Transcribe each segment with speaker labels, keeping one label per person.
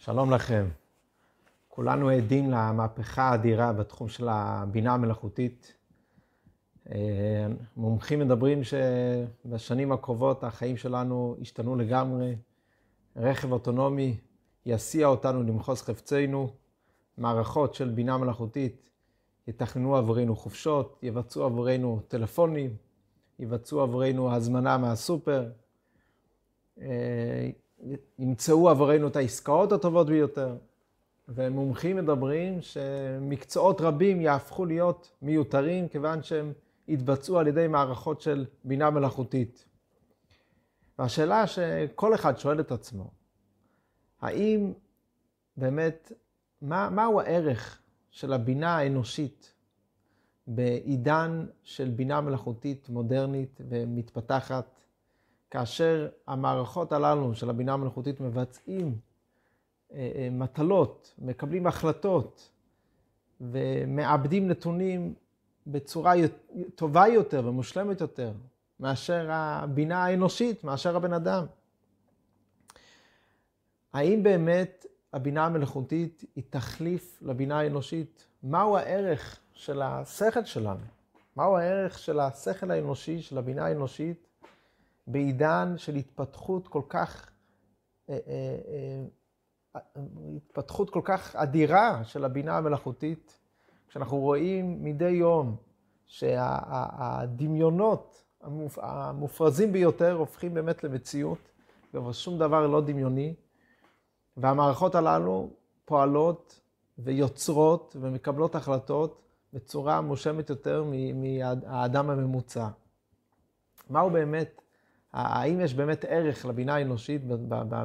Speaker 1: שלום לכם. כולנו עדים למהפכה האדירה בתחום של הבינה המלאכותית. אה, מומחים מדברים שבשנים הקרובות החיים שלנו ישתנו לגמרי. רכב אוטונומי יסיע אותנו למחוז חפצנו. מערכות של בינה מלאכותית יתכננו עבורנו חופשות, יבצעו עבורנו טלפונים, יבצעו עבורנו הזמנה מהסופר. ימצאו עבורנו את העסקאות הטובות ביותר. ומומחים מדברים שמקצועות רבים יהפכו להיות מיותרים כיוון שהם יתבצעו על ידי מערכות של בינה מלאכותית. והשאלה שכל אחד שואל את עצמו, האם באמת, מה, מהו הערך של הבינה האנושית בעידן של בינה מלאכותית מודרנית ומתפתחת, כאשר המערכות הללו של הבינה המלאכותית מבצעים אה, אה, מטלות, מקבלים החלטות ומעבדים נתונים בצורה טובה יותר ומושלמת יותר מאשר הבינה האנושית, מאשר הבן אדם. האם באמת הבינה המלאכותית היא תחליף לבינה האנושית? מהו הערך של השכל שלנו? מהו הערך של השכל האנושי, של הבינה האנושית, בעידן של התפתחות כל כך, אה, אה, אה, התפתחות כל כך אדירה של הבינה המלאכותית, כשאנחנו רואים מדי יום שהדמיונות המופרזים ביותר הופכים באמת למציאות, ושום דבר לא דמיוני, והמערכות הללו פועלות ויוצרות ומקבלות החלטות בצורה מושמת יותר מהאדם הממוצע. מהו באמת האם יש באמת ערך לבינה האנושית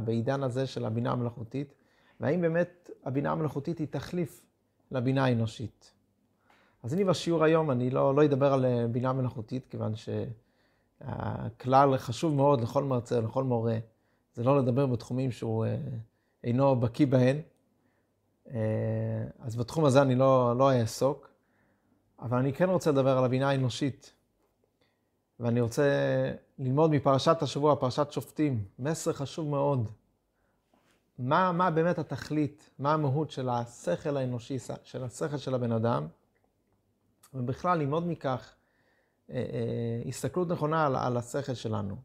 Speaker 1: בעידן הזה של הבינה המלאכותית, והאם באמת הבינה המלאכותית היא תחליף לבינה האנושית. אז אני בשיעור היום, אני לא, לא אדבר על אה, בינה מלאכותית, כיוון שהכלל חשוב מאוד לכל מרצה, לכל מורה, זה לא לדבר בתחומים שהוא אה, אינו בקיא בהן. אה, אז בתחום הזה אני לא, לא אעסוק, אבל אני כן רוצה לדבר על הבינה האנושית. ואני רוצה ללמוד מפרשת השבוע, פרשת שופטים, מסר חשוב מאוד. מה, מה באמת התכלית, מה המהות של השכל האנושי, של השכל של הבן אדם, ובכלל ללמוד מכך אה, אה, הסתכלות נכונה על, על השכל שלנו,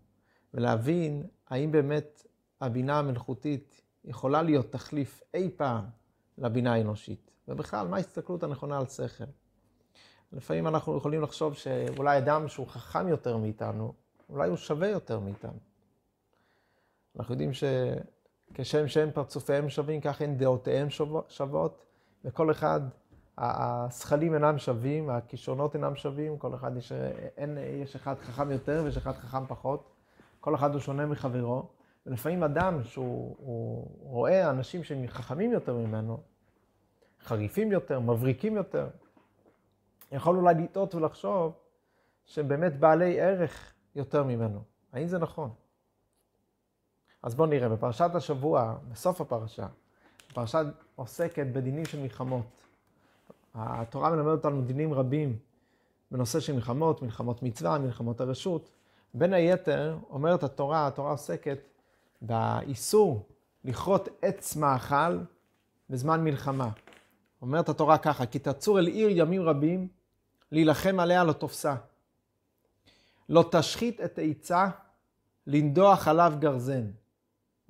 Speaker 1: ולהבין האם באמת הבינה המלאכותית יכולה להיות תחליף אי פעם לבינה האנושית, ובכלל, מה ההסתכלות הנכונה על שכל. לפעמים אנחנו יכולים לחשוב שאולי אדם שהוא חכם יותר מאיתנו, אולי הוא שווה יותר מאיתנו. אנחנו יודעים שכשם שהם פרצופיהם שווים, כך הן דעותיהם שוות, וכל אחד, הזכלים אינם שווים, הכישרונות אינם שווים, כל אחד יש, אין, יש אחד חכם יותר ויש אחד חכם פחות, כל אחד הוא שונה מחברו, ולפעמים אדם שהוא רואה אנשים שהם חכמים יותר ממנו, חריפים יותר, מבריקים יותר, יכול אולי לטעות ולחשוב שהם באמת בעלי ערך יותר ממנו. האם זה נכון? אז בואו נראה, בפרשת השבוע, בסוף הפרשה, הפרשה עוסקת בדינים של מלחמות. התורה מלמדת אותנו דינים רבים בנושא של מלחמות, מלחמות מצווה, מלחמות הרשות. בין היתר, אומרת התורה, התורה עוסקת באיסור לכרות עץ מאכל בזמן מלחמה. אומרת התורה ככה, כי תצור אל עיר ימים רבים, להילחם עליה לא תופסה. לא תשחית את העצה, לנדוח עליו גרזן.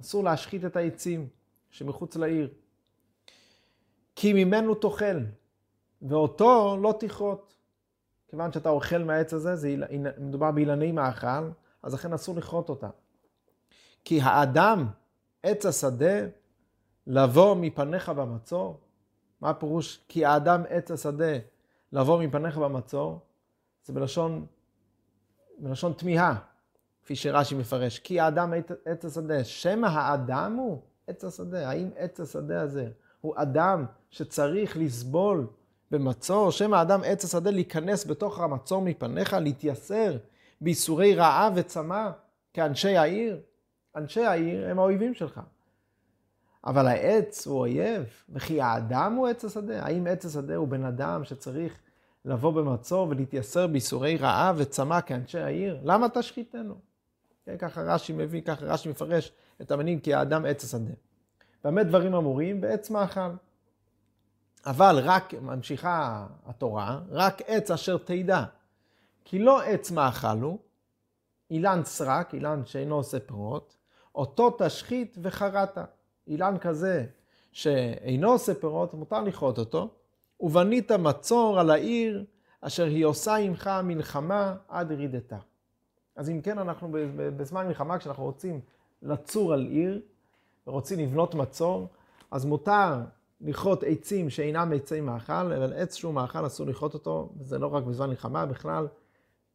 Speaker 1: אסור להשחית את העצים שמחוץ לעיר. כי ממנו תאכל, ואותו לא תכרות. כיוון שאתה אוכל מהעץ הזה, זה מדובר באילני מאכל, אז לכן אסור לכרות אותה. כי האדם, עץ השדה, לבוא מפניך במצור. מה הפירוש? כי האדם עץ השדה, לבוא מפניך במצור, זה בלשון, בלשון תמיהה, כפי שרש"י מפרש. כי האדם עץ השדה, שמא האדם הוא עץ השדה. האם עץ השדה הזה הוא אדם שצריך לסבול במצור? שמא האדם עץ השדה להיכנס בתוך המצור מפניך, להתייסר בייסורי רעב וצמא כאנשי העיר? אנשי העיר הם האויבים שלך. אבל העץ הוא אויב, וכי האדם הוא עץ השדה? האם עץ השדה הוא בן אדם שצריך לבוא במצור ולהתייסר בייסורי רעב וצמא כאנשי העיר? למה תשחיתנו? כן, ככה רש"י מביא, ככה רש"י מפרש את המינים כי האדם עץ השדה. במה דברים אמורים? בעץ מאכל. אבל רק, ממשיכה התורה, רק עץ אשר תדע. כי לא עץ מאכל הוא, אילן סרק, אילן שאינו עושה פירות, אותו תשחית וחרטה. אילן כזה שאינו עושה פירות, מותר לכרות אותו, ובנית מצור על העיר אשר היא עושה עמך מלחמה עד רידתה. אז אם כן, אנחנו בזמן מלחמה, כשאנחנו רוצים לצור על עיר, ורוצים לבנות מצור, אז מותר לכרות עצים שאינם עצי מאכל, אבל עץ שהוא מאכל אסור לכרות אותו, וזה לא רק בזמן מלחמה, בכלל,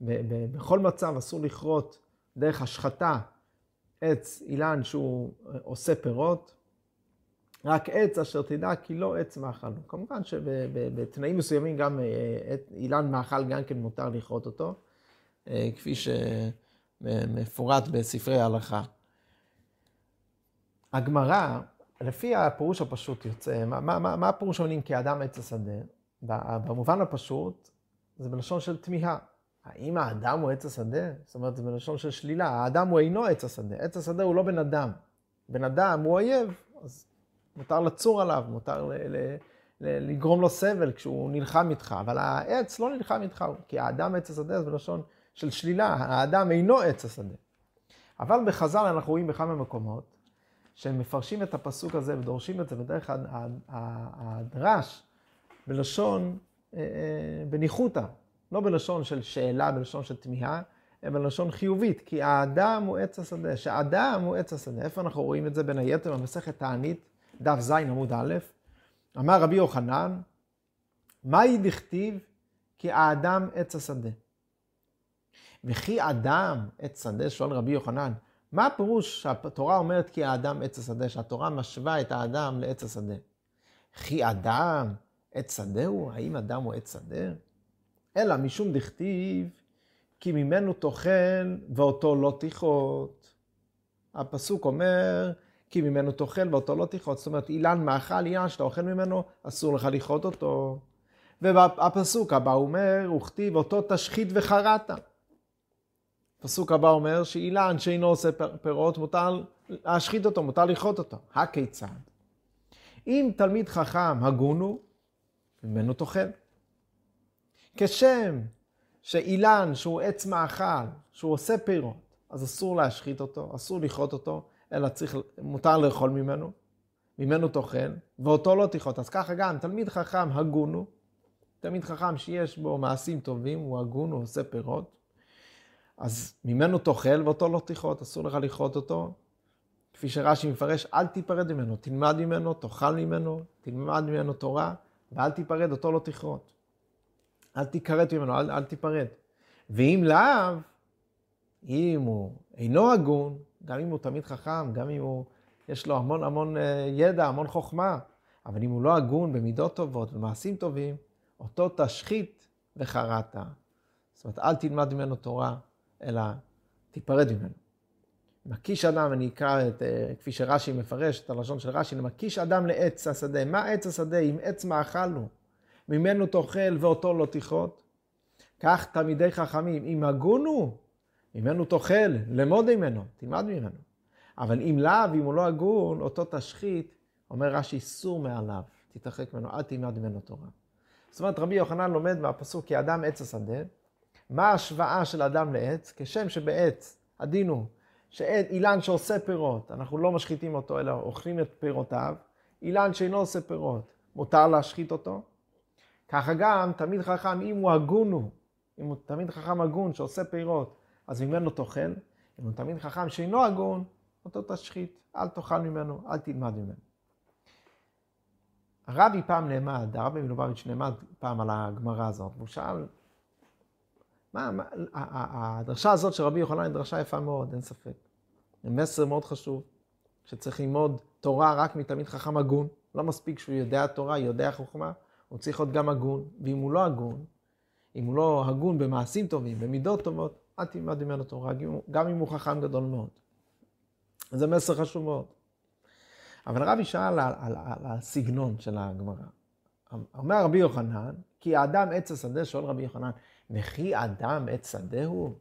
Speaker 1: בכל מצב אסור לכרות דרך השחתה עץ אילן שהוא עושה פירות, רק עץ אשר תדע כי לא עץ מאכל. כמובן שבתנאים מסוימים גם אה, אילן מאכל גם כן מותר לכרות אותו, אה, כפי שמפורט בספרי ההלכה. הגמרא, לפי הפירוש הפשוט יוצא, מה, מה, מה הפירוש עונים כאדם עץ השדה? במובן הפשוט, זה בלשון של תמיהה. האם האדם הוא עץ השדה? זאת אומרת, זה בלשון של שלילה. האדם הוא אינו עץ השדה. עץ השדה הוא לא בן אדם. בן אדם הוא אויב, אז מותר לצור עליו, מותר ל- ל- ל- לגרום לו סבל כשהוא נלחם איתך. אבל העץ לא נלחם איתך, כי האדם עץ השדה זה בלשון של שלילה. האדם אינו עץ השדה. אבל בחז"ל אנחנו רואים בכמה מקומות שהם מפרשים את הפסוק הזה ודורשים את זה בדרך הדרש בלשון, אה, אה, בניחותא. לא בלשון של שאלה, בלשון של תמיהה, אלא בלשון חיובית, כי האדם הוא עץ השדה, שהאדם הוא עץ השדה. איפה אנחנו רואים את זה? בין היתר במסכת תענית, דף ז עמוד א', אמר רבי יוחנן, מהי דכתיב כי האדם עץ השדה? וכי אדם עץ שדה, שואל רבי יוחנן, מה הפירוש שהתורה אומרת כי האדם עץ השדה, שהתורה משווה את האדם לעץ השדה? כי אדם עץ שדה הוא? האם אדם הוא עץ שדה? אלא משום דכתיב, כי ממנו תאכל ואותו לא תכרות. הפסוק אומר, כי ממנו תאכל ואותו לא תכרות. זאת אומרת, אילן מאכל, אילן שאתה אוכל ממנו, אסור לך לכרות אותו. והפסוק הבא אומר, וכתיב אותו תשחית וחרעת. הפסוק הבא אומר שאילן שאינו עושה פירות, מותר להשחית אותו, מותר לכרות אותו. הכיצד? אם תלמיד חכם הגון הוא, ממנו תאכל. כשם שאילן שהוא עץ מאכל, שהוא עושה פירות, אז אסור להשחית אותו, אסור לכרות אותו, אלא צריך, מותר לאכול ממנו, ממנו תאכל, ואותו לא תכרות. אז ככה גם, תלמיד חכם הגון הוא, תלמיד חכם שיש בו מעשים טובים, הוא הגון, הוא עושה פירות, אז ממנו תאכל ואותו לא תכרות, אסור לך לכרות אותו. כפי שרש"י מפרש, אל תיפרד ממנו, תלמד ממנו, תאכל ממנו, תלמד ממנו תורה, ואל תיפרד, אותו לא תכרות. אל תיכרת ממנו, אל, אל תיפרד. ואם לאו, אם הוא אינו הגון, גם אם הוא תמיד חכם, גם אם הוא, יש לו המון המון אה, ידע, המון חוכמה, אבל אם הוא לא הגון במידות טובות ומעשים טובים, אותו תשחית וחרעת. זאת אומרת, אל תלמד ממנו תורה, אלא תיפרד ממנו. מקיש אדם, אני אקרא את, אה, כפי שרש"י מפרש את הלשון של רש"י, מקיש אדם לעץ השדה. מה עץ השדה? אם עץ מאכל הוא. ממנו תאכל ואותו לא תכרות. כך תלמידי חכמים, אם הגון הוא, ממנו תאכל, למוד ממנו, תלמד ממנו. אבל אם לאו, אם הוא לא הגון, אותו תשחית, אומר רש"י, איסור מעליו, תתרחק ממנו, אל תלמד ממנו תורה. זאת אומרת, רבי יוחנן לומד מהפסוק, כי אדם עץ השדה, מה ההשוואה של אדם לעץ? כשם שבעץ, הדין הוא, שאילן שעושה פירות, אנחנו לא משחיתים אותו, אלא אוכלים את פירותיו, אילן שאינו עושה פירות, מותר להשחית אותו, ככה גם תלמיד חכם, אם הוא הגון הוא, אם הוא תלמיד חכם הגון שעושה פירות, אז ממנו תאכל. אם הוא תלמיד חכם שאינו הגון, אותו תשחית, אל תאכל ממנו, אל תלמד ממנו. הרבי פעם נעמד, הרבי מלובביץ' נעמד פעם על הגמרא הזאת, והוא שאל, מה, מה, הדרשה הזאת של רבי יוחנן היא דרשה יפה מאוד, אין ספק. זה מסר מאוד חשוב, שצריך ללמוד תורה רק מתלמיד חכם הגון. לא מספיק שהוא יודע תורה, יודע חוכמה, הוא צריך להיות גם הגון, ואם הוא לא הגון, אם הוא לא הגון במעשים טובים, במידות טובות, אל תלמד ממנו תורה, גם אם הוא חכם גדול מאוד. זה מסר חשוב מאוד. אבל רבי שאל על, על, על, על הסגנון של הגמרא. אומר רבי יוחנן, כי האדם עץ השדה, שואל רבי יוחנן, וכי אדם עץ שדה הוא?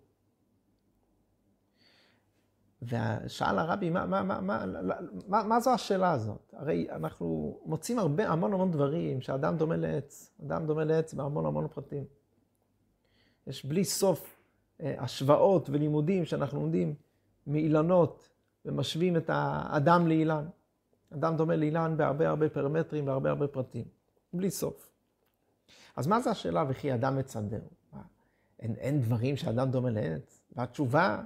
Speaker 1: ושאל הרבי, מה, מה, מה, מה, מה, מה זו השאלה הזאת? הרי אנחנו מוצאים הרבה, המון המון דברים שאדם דומה לעץ. אדם דומה לעץ בהמון המון פרטים. יש בלי סוף השוואות ולימודים שאנחנו לומדים מאילנות ומשווים את האדם לאילן. אדם דומה לאילן בהרבה הרבה פרמטרים והרבה הרבה פרטים. בלי סוף. אז מה זה השאלה וכי אדם מצדר? אין, אין דברים שאדם דומה לעץ? והתשובה,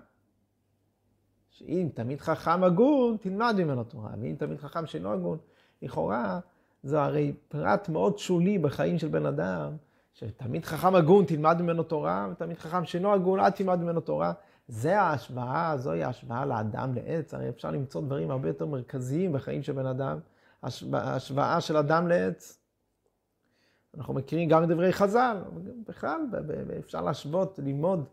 Speaker 1: שאם תמיד חכם הגון, תלמד ממנו תורה, ואם תמיד חכם שאינו הגון, לכאורה, זה הרי פרט מאוד שולי בחיים של בן אדם, שתמיד חכם הגון תלמד ממנו תורה, ותמיד חכם שאינו הגון אל תלמד ממנו תורה. זה ההשוואה, זוהי ההשוואה לאדם לעץ, הרי אפשר למצוא דברים הרבה יותר מרכזיים בחיים של בן אדם, השוואה של אדם לעץ. אנחנו מכירים גם את דברי חז"ל, בכלל אפשר להשוות, ללמוד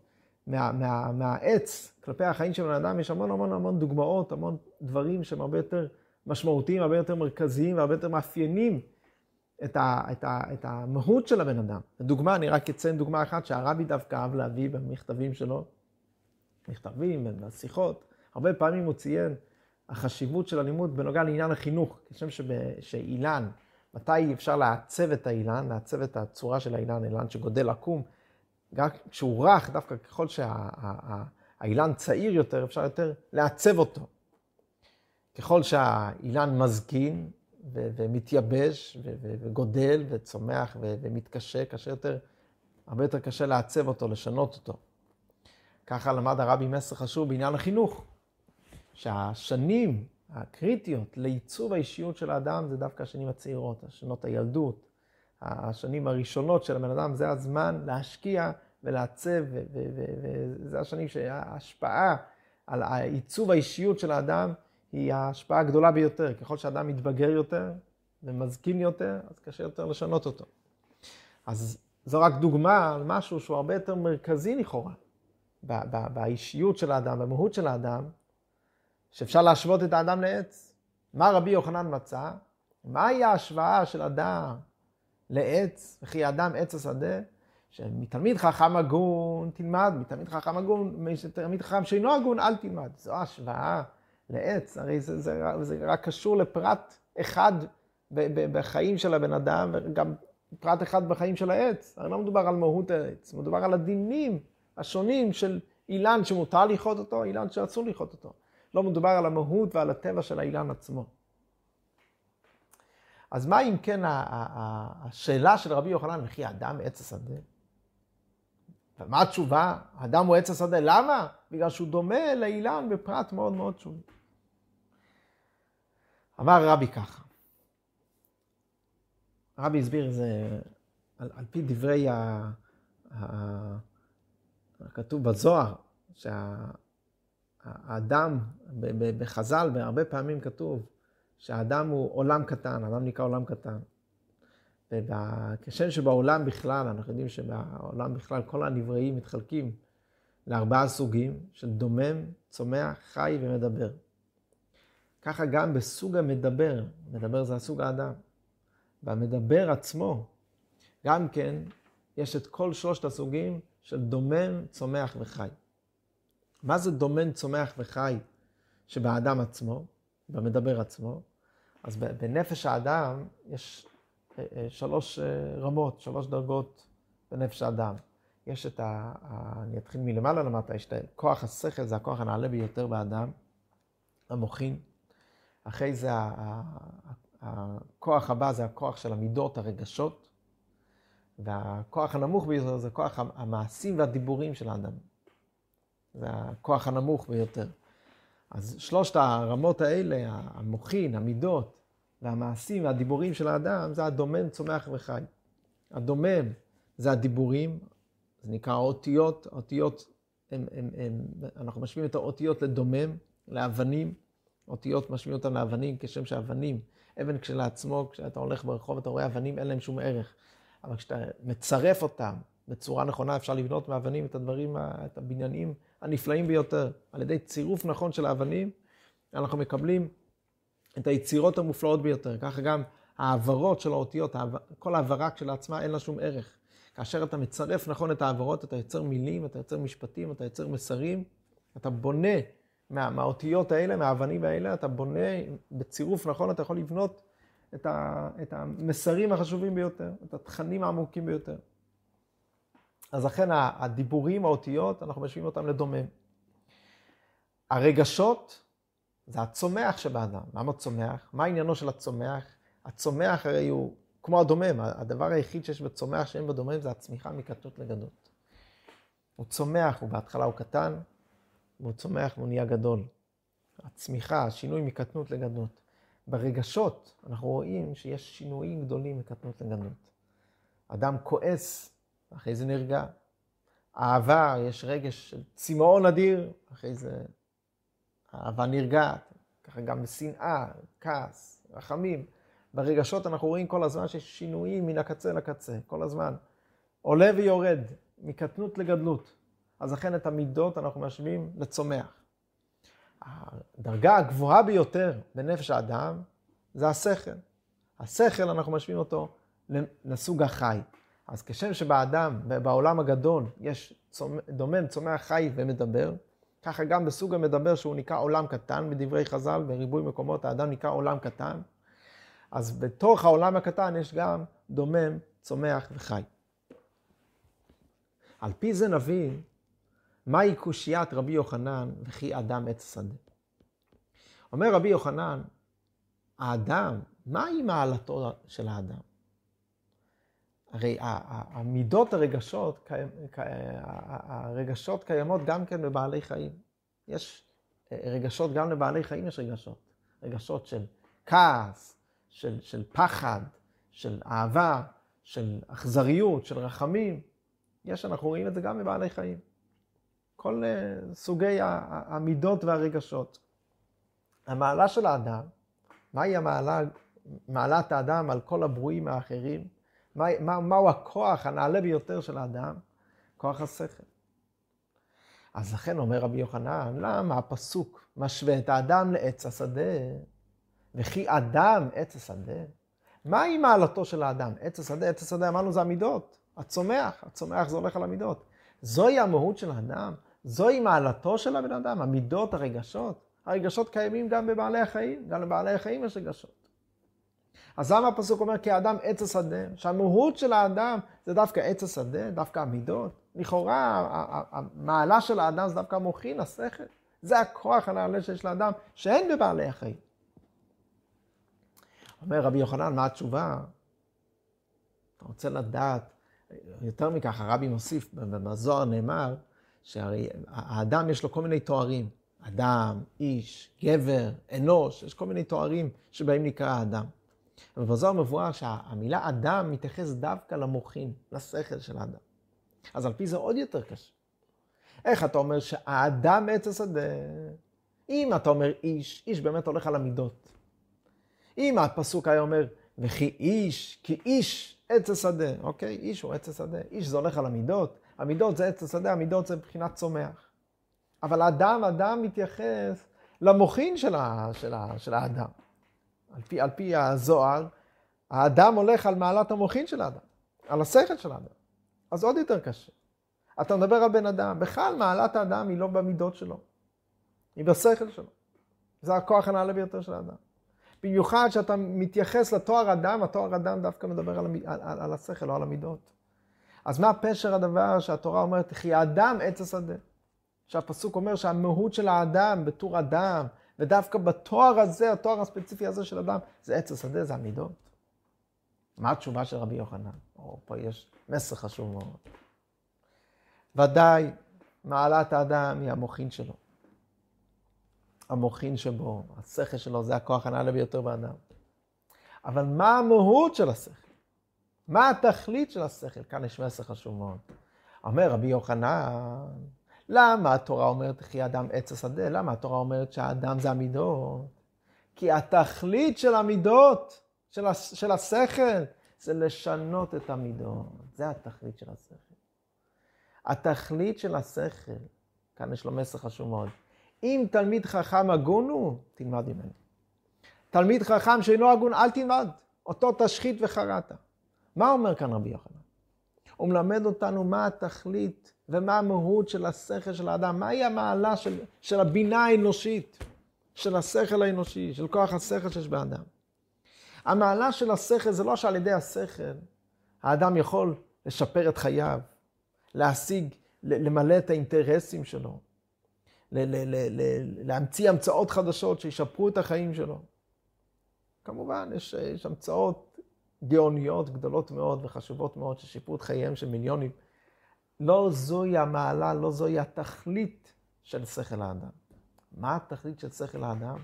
Speaker 1: מה, מה, מהעץ כלפי החיים של בן אדם, יש המון המון המון דוגמאות, המון דברים שהם הרבה יותר משמעותיים, הרבה יותר מרכזיים והרבה יותר מאפיינים את, ה, את, ה, את המהות של הבן אדם. לדוגמה, אני רק אציין דוגמה אחת שהרבי דווקא אהב להביא במכתבים שלו, מכתבים ובשיחות, הרבה פעמים הוא ציין החשיבות של הלימוד בנוגע לעניין החינוך, כשם שאילן, מתי אפשר לעצב את האילן, לעצב את הצורה של האילן, אילן שגודל עקום, גם כשהוא רך, דווקא ככל שהאילן צעיר יותר, אפשר יותר לעצב אותו. ככל שהאילן מזקין ומתייבש וגודל וצומח ומתקשה, קשה יותר, הרבה יותר קשה לעצב אותו, לשנות אותו. ככה למד הרבי מסר חשוב בעניין החינוך, שהשנים הקריטיות לעיצוב האישיות של האדם זה דווקא השנים הצעירות, השנות הילדות, השנים הראשונות של הבן אדם, זה הזמן להשקיע ולעצב, וזה השנים שההשפעה על עיצוב האישיות של האדם היא ההשפעה הגדולה ביותר. ככל שאדם מתבגר יותר ומזקין יותר, אז קשה יותר לשנות אותו. אז זו רק דוגמה על משהו שהוא הרבה יותר מרכזי לכאורה, באישיות של האדם, במהות של האדם, שאפשר להשוות את האדם לעץ. מה רבי יוחנן מצא? מהי ההשוואה של אדם לעץ, וכי האדם עץ השדה? שמתלמיד חכם הגון תלמד, מתלמיד חכם הגון, מתלמיד חכם שאינו הגון אל תלמד. זו השוואה לעץ, הרי זה, זה, זה, זה רק קשור לפרט אחד בחיים של הבן אדם, וגם פרט אחד בחיים של העץ. הרי לא מדובר על מהות העץ, מדובר על הדינים השונים של אילן שמותר לכרות אותו, אילן שאסור לכרות אותו. לא מדובר על המהות ועל הטבע של האילן עצמו. אז מה אם כן השאלה של רבי יוחנן, וכי האדם עץ השדה? ומה התשובה? האדם הוא עץ השדה. למה? בגלל שהוא דומה לאילן בפרט מאוד מאוד שולי. אמר רבי ככה, רבי הסביר את זה על, על פי דברי ה, ה, הכתוב בזוהר, שהאדם, בחז"ל, בהרבה פעמים כתוב שהאדם הוא עולם קטן, האדם נקרא עולם קטן. וכשם שבעולם בכלל, אנחנו יודעים שבעולם בכלל כל הנבראים מתחלקים לארבעה סוגים של דומם, צומח, חי ומדבר. ככה גם בסוג המדבר, מדבר זה הסוג האדם. והמדבר עצמו, גם כן, יש את כל שלושת הסוגים של דומם, צומח וחי. מה זה דומם, צומח וחי שבאדם עצמו, במדבר עצמו? אז בנפש האדם יש אה, אה, שלוש אה, רמות, שלוש דרגות בנפש האדם. יש את ה... אני אתחיל מלמעלה למטה, יש את כוח השכל, זה הכוח הנעלה ביותר באדם, המוחין. אחרי זה הכוח הבא זה הכוח של המידות, הרגשות. והכוח הנמוך ביותר זה כוח המעשים והדיבורים של האדם. זה הכוח הנמוך ביותר. אז שלושת הרמות האלה, המוחין, המידות, והמעשים והדיבורים של האדם זה הדומם, צומח וחי. הדומם זה הדיבורים, זה נקרא האותיות, האותיות, הם, הם, הם, אנחנו משווים את האותיות לדומם, לאבנים, אותיות משווים אותן לאבנים, כשם שאבנים, אבן כשלעצמו, כשאתה הולך ברחוב אתה רואה אבנים, אין להם שום ערך. אבל כשאתה מצרף אותם בצורה נכונה, אפשר לבנות מאבנים את הדברים, את הבניינים הנפלאים ביותר. על ידי צירוף נכון של האבנים, אנחנו מקבלים את היצירות המופלאות ביותר. ככה גם העברות של האותיות, כל העברה כשלעצמה אין לה שום ערך. כאשר אתה מצרף נכון את העברות, אתה יוצר מילים, אתה יוצר משפטים, אתה יוצר מסרים, אתה בונה מה, מהאותיות האלה, מהאבנים האלה, אתה בונה בצירוף נכון, אתה יכול לבנות את, ה, את המסרים החשובים ביותר, את התכנים העמוקים ביותר. אז לכן הדיבורים, האותיות, אנחנו משווים אותם לדומם. הרגשות זה הצומח שבאדם. למה צומח? מה עניינו של הצומח? הצומח הרי הוא כמו הדומם, הדבר היחיד שיש בצומח שאין בדומם זה הצמיחה מקטנות לגדות. הוא צומח, הוא בהתחלה הוא קטן, והוא צומח והוא נהיה גדול. הצמיחה, השינוי מקטנות לגדות. ברגשות אנחנו רואים שיש שינויים גדולים מקטנות לגדות. אדם כועס, אחרי זה נרגע. אהבה, יש רגש של צמאון אדיר, אחרי זה אהבה נרגעת. ככה גם בשנאה, כעס, רחמים. ברגשות אנחנו רואים כל הזמן שיש שינויים מן הקצה לקצה, כל הזמן. עולה ויורד, מקטנות לגדלות. אז לכן את המידות אנחנו משווים לצומח. הדרגה הגבוהה ביותר בנפש האדם זה השכל. השכל, אנחנו משווים אותו לסוג החי. אז כשם שבאדם, בעולם הגדול, יש צומח, דומם, צומח חי ומדבר, ככה גם בסוג המדבר שהוא נקרא עולם קטן, בדברי חז"ל, בריבוי מקומות האדם נקרא עולם קטן. אז בתוך העולם הקטן יש גם דומם, צומח וחי. על פי זה נבין מהי קושיית רבי יוחנן וכי אדם עץ השדה. אומר רבי יוחנן, האדם, מהי מעלתו של האדם? הרי המידות הרגשות, הרגשות קיימות גם כן בבעלי חיים. יש רגשות, גם לבעלי חיים יש רגשות. רגשות של כעס, של, של פחד, של אהבה, של אכזריות, של רחמים. יש, אנחנו רואים את זה גם בבעלי חיים. כל uh, סוגי המידות והרגשות. המעלה של האדם, מהי המעלה, מעלת האדם על כל הברואים האחרים? מה, מה, מהו הכוח הנעלה ביותר של האדם? כוח השכל. אז לכן אומר רבי יוחנן, למה הפסוק משווה את האדם לעץ השדה? וכי אדם עץ השדה? מהי מעלתו של האדם? עץ השדה, עץ השדה אמרנו זה המידות, הצומח, הצומח זה הולך על המידות. זוהי המהות של האדם, זוהי מעלתו של הבן אדם, המידות, הרגשות. הרגשות קיימים גם בבעלי החיים, גם לבעלי החיים יש רגשות. אז למה הפסוק אומר כי האדם עץ השדה? שהמהות של האדם זה דווקא עץ השדה, דווקא המידות. לכאורה המעלה של האדם זה דווקא המוחין, השכל. זה הכוח הנעלה שיש לאדם, שאין בבעלי החיים. אומר רבי יוחנן, מה התשובה? אתה רוצה לדעת, יותר מכך, הרבי מוסיף, בזוהר נאמר, שהרי האדם יש לו כל מיני תוארים. אדם, איש, גבר, אנוש, יש כל מיני תוארים שבהם נקרא האדם. ובזוהר מבואר שהמילה אדם מתייחס דווקא למוחין, לשכל של האדם. אז על פי זה עוד יותר קשה. איך אתה אומר שהאדם עץ השדה? אם אתה אומר איש, איש באמת הולך על המידות. אם הפסוק היה אומר, וכי איש, כי איש עץ השדה, אוקיי? איש הוא עץ השדה. איש זה הולך על המידות. המידות זה עץ השדה, המידות זה מבחינת צומח. אבל אדם, אדם מתייחס למוחין של, ה, של, ה, של האדם. על פי, על פי הזוהר, האדם הולך על מעלת המוחין של האדם, על השכל של האדם. אז עוד יותר קשה. אתה מדבר על בן אדם, בכלל מעלת האדם היא לא במידות שלו, היא בשכל שלו. זה הכוח הנעלה ביותר של האדם. במיוחד כשאתה מתייחס לתואר אדם, התואר אדם דווקא מדבר על, על, על, על השכל, לא על המידות. אז מה פשר הדבר שהתורה אומרת, כי האדם עץ השדה? שהפסוק אומר שהמהות של האדם בתור אדם, ודווקא בתואר הזה, התואר הספציפי הזה של אדם, זה עץ השדה, זה המידות. מה התשובה של רבי יוחנן? או, פה יש מסר חשוב מאוד. ודאי, מעלת האדם היא המוחין שלו. המוחין שבו, השכל שלו, זה הכוח הנעלה ביותר באדם. אבל מה המהות של השכל? מה התכלית של השכל? כאן יש מסר חשוב מאוד. אומר רבי יוחנן, למה התורה אומרת כי אדם עץ השדה? למה התורה אומרת שהאדם זה המידות? כי התכלית של המידות, של, הש, של השכל, זה לשנות את המידות. זה התכלית של השכל. התכלית של השכל, כאן יש לו מסר חשוב מאוד. אם תלמיד חכם הגון הוא, תלמד ממנו. תלמיד חכם שאינו הגון, אל תלמד. אותו תשחית וחרעת. מה אומר כאן רבי יוחנן? הוא מלמד אותנו מה התכלית ומה המהות של השכל של האדם, מהי המעלה של, של הבינה האנושית, של השכל האנושי, של כוח השכל שיש באדם. המעלה של השכל זה לא שעל ידי השכל האדם יכול לשפר את חייו, להשיג, למלא את האינטרסים שלו, להמציא המצאות חדשות שישפרו את החיים שלו. כמובן, יש, יש המצאות גאוניות גדולות מאוד וחשובות מאוד ששיפרו את חייהם של מיליונים. לא זוהי המעלה, לא זוהי התכלית של שכל האדם. מה התכלית של שכל האדם?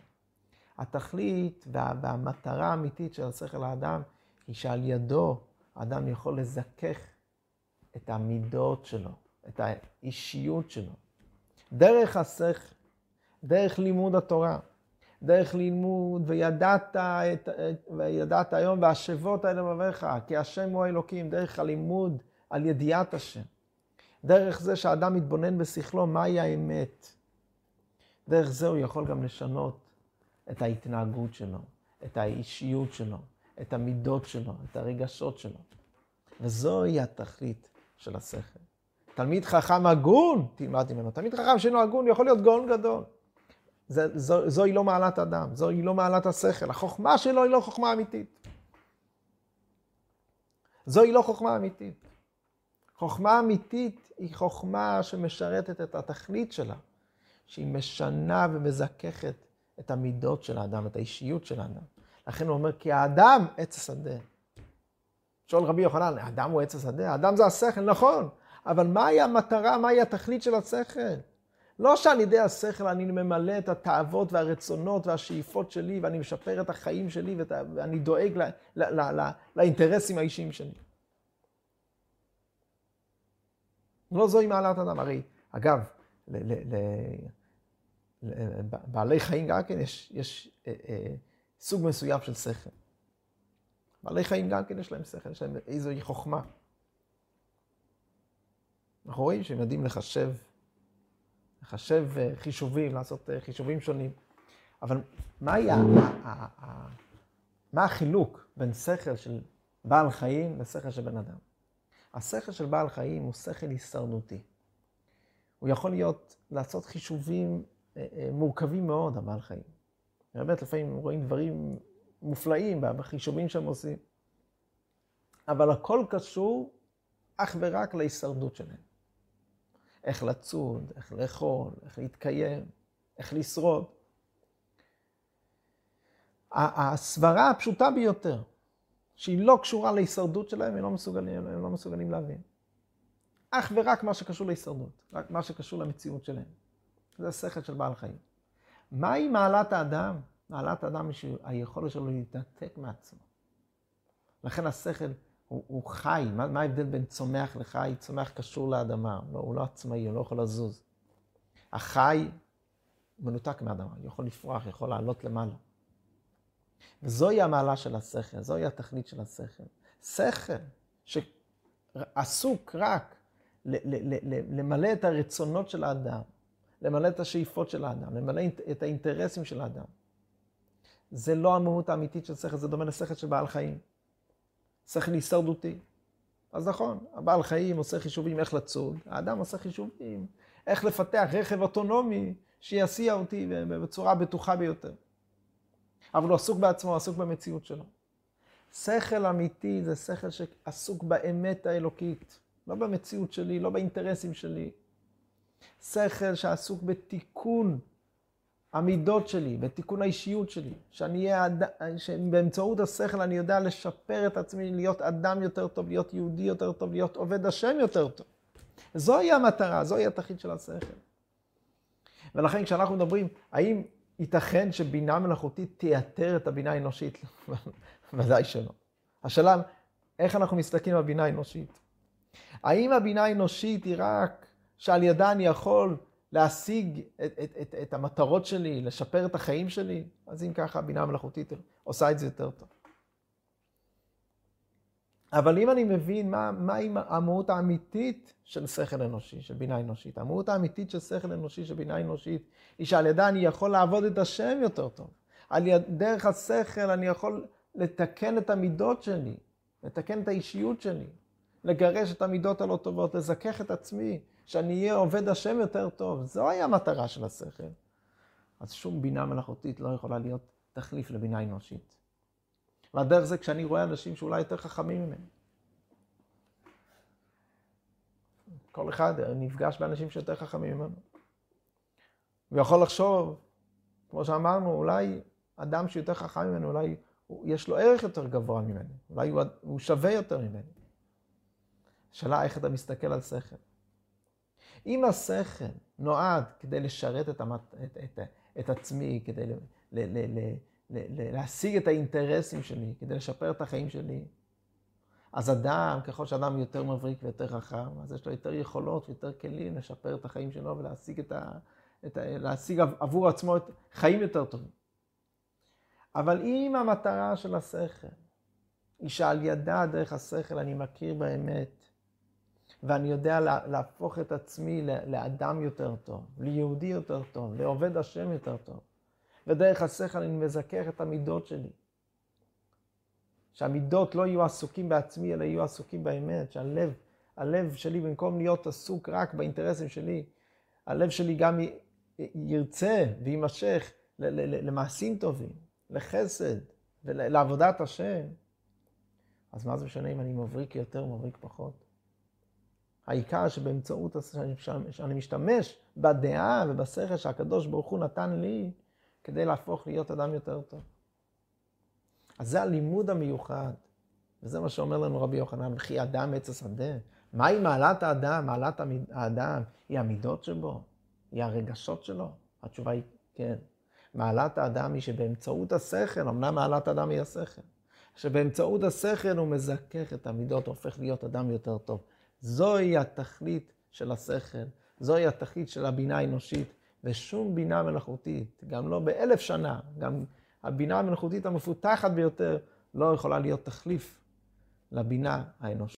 Speaker 1: התכלית וה, והמטרה האמיתית של שכל האדם היא שעל ידו האדם יכול לזכך את המידות שלו, את האישיות שלו. דרך השכל, דרך לימוד התורה, דרך לימוד, וידעת, את, וידעת היום והשבות האלה בבריך, כי השם הוא האלוקים, דרך הלימוד על ידיעת השם. דרך זה שהאדם מתבונן בשכלו מהי האמת. דרך זה הוא יכול גם לשנות את ההתנהגות שלו, את האישיות שלו, את המידות שלו, את הרגשות שלו. וזוהי התכלית של השכל. תלמיד חכם הגון, תלמד ממנו. תלמיד חכם שאינו הגון יכול להיות גאון גדול. זה, זו, זוהי לא מעלת אדם, זוהי לא מעלת השכל. החוכמה שלו היא לא חוכמה אמיתית. זוהי לא חוכמה אמיתית. חוכמה אמיתית היא חוכמה שמשרתת את התכלית שלה, שהיא משנה ומזככת את המידות של האדם, את האישיות של האדם. לכן הוא אומר, כי האדם עץ השדה. שואל רבי יוחנן, האדם הוא עץ השדה? האדם זה השכל, נכון, אבל מהי המטרה, מהי התכלית של השכל? לא שעל ידי השכל אני ממלא את התאוות והרצונות והשאיפות שלי ואני משפר את החיים שלי ואני דואג ל, ל, ל, ל, לאינטרסים האישיים שלי. לא זוהי מעלת אדם. הרי, אגב, לבעלי חיים גם כן יש, יש אה, אה, סוג מסוים של שכל. בעלי חיים גם כן יש להם שכל, יש להם איזוהי חוכמה. אנחנו רואים שהם יודעים לחשב, לחשב אה, חישובים, לעשות אה, חישובים שונים. אבל מה היה, מה החילוק בין שכל של בעל חיים לשכל של בן אדם? השכל של בעל חיים הוא שכל הישרדותי. הוא יכול להיות, לעשות חישובים אה, מורכבים מאוד, הבעל חיים. באמת, לפעמים רואים דברים מופלאים בחישובים שהם עושים. אבל הכל קשור אך ורק להישרדות שלהם. איך לצוד, איך לאכול, איך להתקיים, איך לשרוד. הסברה הפשוטה ביותר, שהיא לא קשורה להישרדות שלהם, הם לא מסוגלים, הם לא מסוגלים להבין. אך ורק מה שקשור להישרדות, רק מה שקשור למציאות שלהם. זה השכל של בעל חיים. מהי מעלת האדם? מעלת האדם היא היכולת שלו להתנתק מעצמו. לכן השכל הוא, הוא חי. מה, מה ההבדל בין צומח לחי? צומח קשור לאדמה, לא, הוא לא עצמאי, הוא לא יכול לזוז. החי מנותק מהאדמה, יכול לפרוח, יכול לעלות למעלה. וזוהי המעלה של השכל, זוהי התכלית של השכל. שכל שעסוק רק למלא את הרצונות של האדם, למלא את השאיפות של האדם, למלא את האינטרסים של האדם. זה לא המהות האמיתית של שכל, זה דומה לשכל של בעל חיים. שכל הישרדותי. אז נכון, הבעל חיים עושה חישובים איך לצוד, האדם עושה חישובים איך לפתח רכב אוטונומי שיסיע אותי בצורה בטוחה ביותר. אבל הוא עסוק בעצמו, עסוק במציאות שלו. שכל אמיתי זה שכל שעסוק באמת האלוקית, לא במציאות שלי, לא באינטרסים שלי. שכל שעסוק בתיקון המידות שלי, בתיקון האישיות שלי, שאני אהיה, אד... שבאמצעות השכל אני יודע לשפר את עצמי, להיות אדם יותר טוב, להיות יהודי יותר טוב, להיות עובד השם יותר טוב. זוהי המטרה, זוהי התכלית של השכל. ולכן כשאנחנו מדברים, האם ייתכן שבינה מלאכותית תייתר את הבינה האנושית? ודאי שלא. השאלה, איך אנחנו מסתכלים על הבינה האנושית? האם הבינה האנושית היא רק שעל ידה אני יכול להשיג את, את, את, את המטרות שלי, לשפר את החיים שלי, אז אם ככה, הבינה המלאכותית עושה את זה יותר טוב. אבל אם אני מבין מה, מהי המהות האמיתית של שכל אנושי, של בינה אנושית, המהות האמיתית של שכל אנושי, של בינה אנושית, היא שעל ידה אני יכול לעבוד את השם יותר טוב. על יד, דרך השכל אני יכול לתקן את המידות שלי, לתקן את האישיות שלי, לגרש את המידות הלא טובות, לזכך את עצמי, שאני אהיה עובד השם יותר טוב. זוהי המטרה של השכל. אז שום בינה מלאכותית לא יכולה להיות תחליף לבינה אנושית. והדרך זה כשאני רואה אנשים שאולי יותר חכמים ממני. כל אחד נפגש באנשים שיותר חכמים ממנו. ויכול לחשוב, כמו שאמרנו, אולי אדם שיותר חכם ממנו, אולי יש לו ערך יותר גבוה ממני, אולי הוא, שווה יותר ממני. השאלה איך אתה מסתכל על שכל. אם השכל נועד כדי לשרת את, המת, את, את, את עצמי, כדי ל, ל, ל, ל, ל, להשיג את האינטרסים שלי, כדי לשפר את החיים שלי, אז אדם, ככל שאדם יותר מבריק ויותר חכם, אז יש לו יותר יכולות ויותר כלים לשפר את החיים שלו ולהשיג את ה, את ה, להשיג עבור עצמו את חיים יותר טובים. אבל אם המטרה של השכל היא שעל ידה, דרך השכל, אני מכיר באמת, ואני יודע להפוך את עצמי לאדם יותר טוב, ליהודי יותר טוב, לעובד השם יותר טוב, ודרך השכל אני מזכך את המידות שלי. שהמידות לא יהיו עסוקים בעצמי, אלא יהיו עסוקים באמת, שהלב, הלב שלי, במקום להיות עסוק רק באינטרסים שלי, הלב שלי גם ירצה ויימשך למעשים טובים, לחסד ולעבודת השם. אז מה זה משנה אם אני מבריק יותר או מבריק פחות? העיקר שבאמצעות, שאני משתמש בדעה ובשכל שהקדוש ברוך הוא נתן לי, כדי להפוך להיות אדם יותר טוב. אז זה הלימוד המיוחד, וזה מה שאומר לנו רבי יוחנן, וכי אדם עץ השדה. מהי מעלת האדם? מעלת האדם היא המידות שבו? היא הרגשות שלו? התשובה היא כן. מעלת האדם היא שבאמצעות השכל, אמנם מעלת האדם היא השכל, שבאמצעות השכל הוא מזכך את המידות, הופך להיות אדם יותר טוב. זוהי התכלית של השכל, זוהי התכלית של הבינה האנושית, ושום בינה מלאכותית, גם לא באלף שנה, גם הבינה המלאכותית המפותחת ביותר, לא יכולה להיות תחליף לבינה האנושית.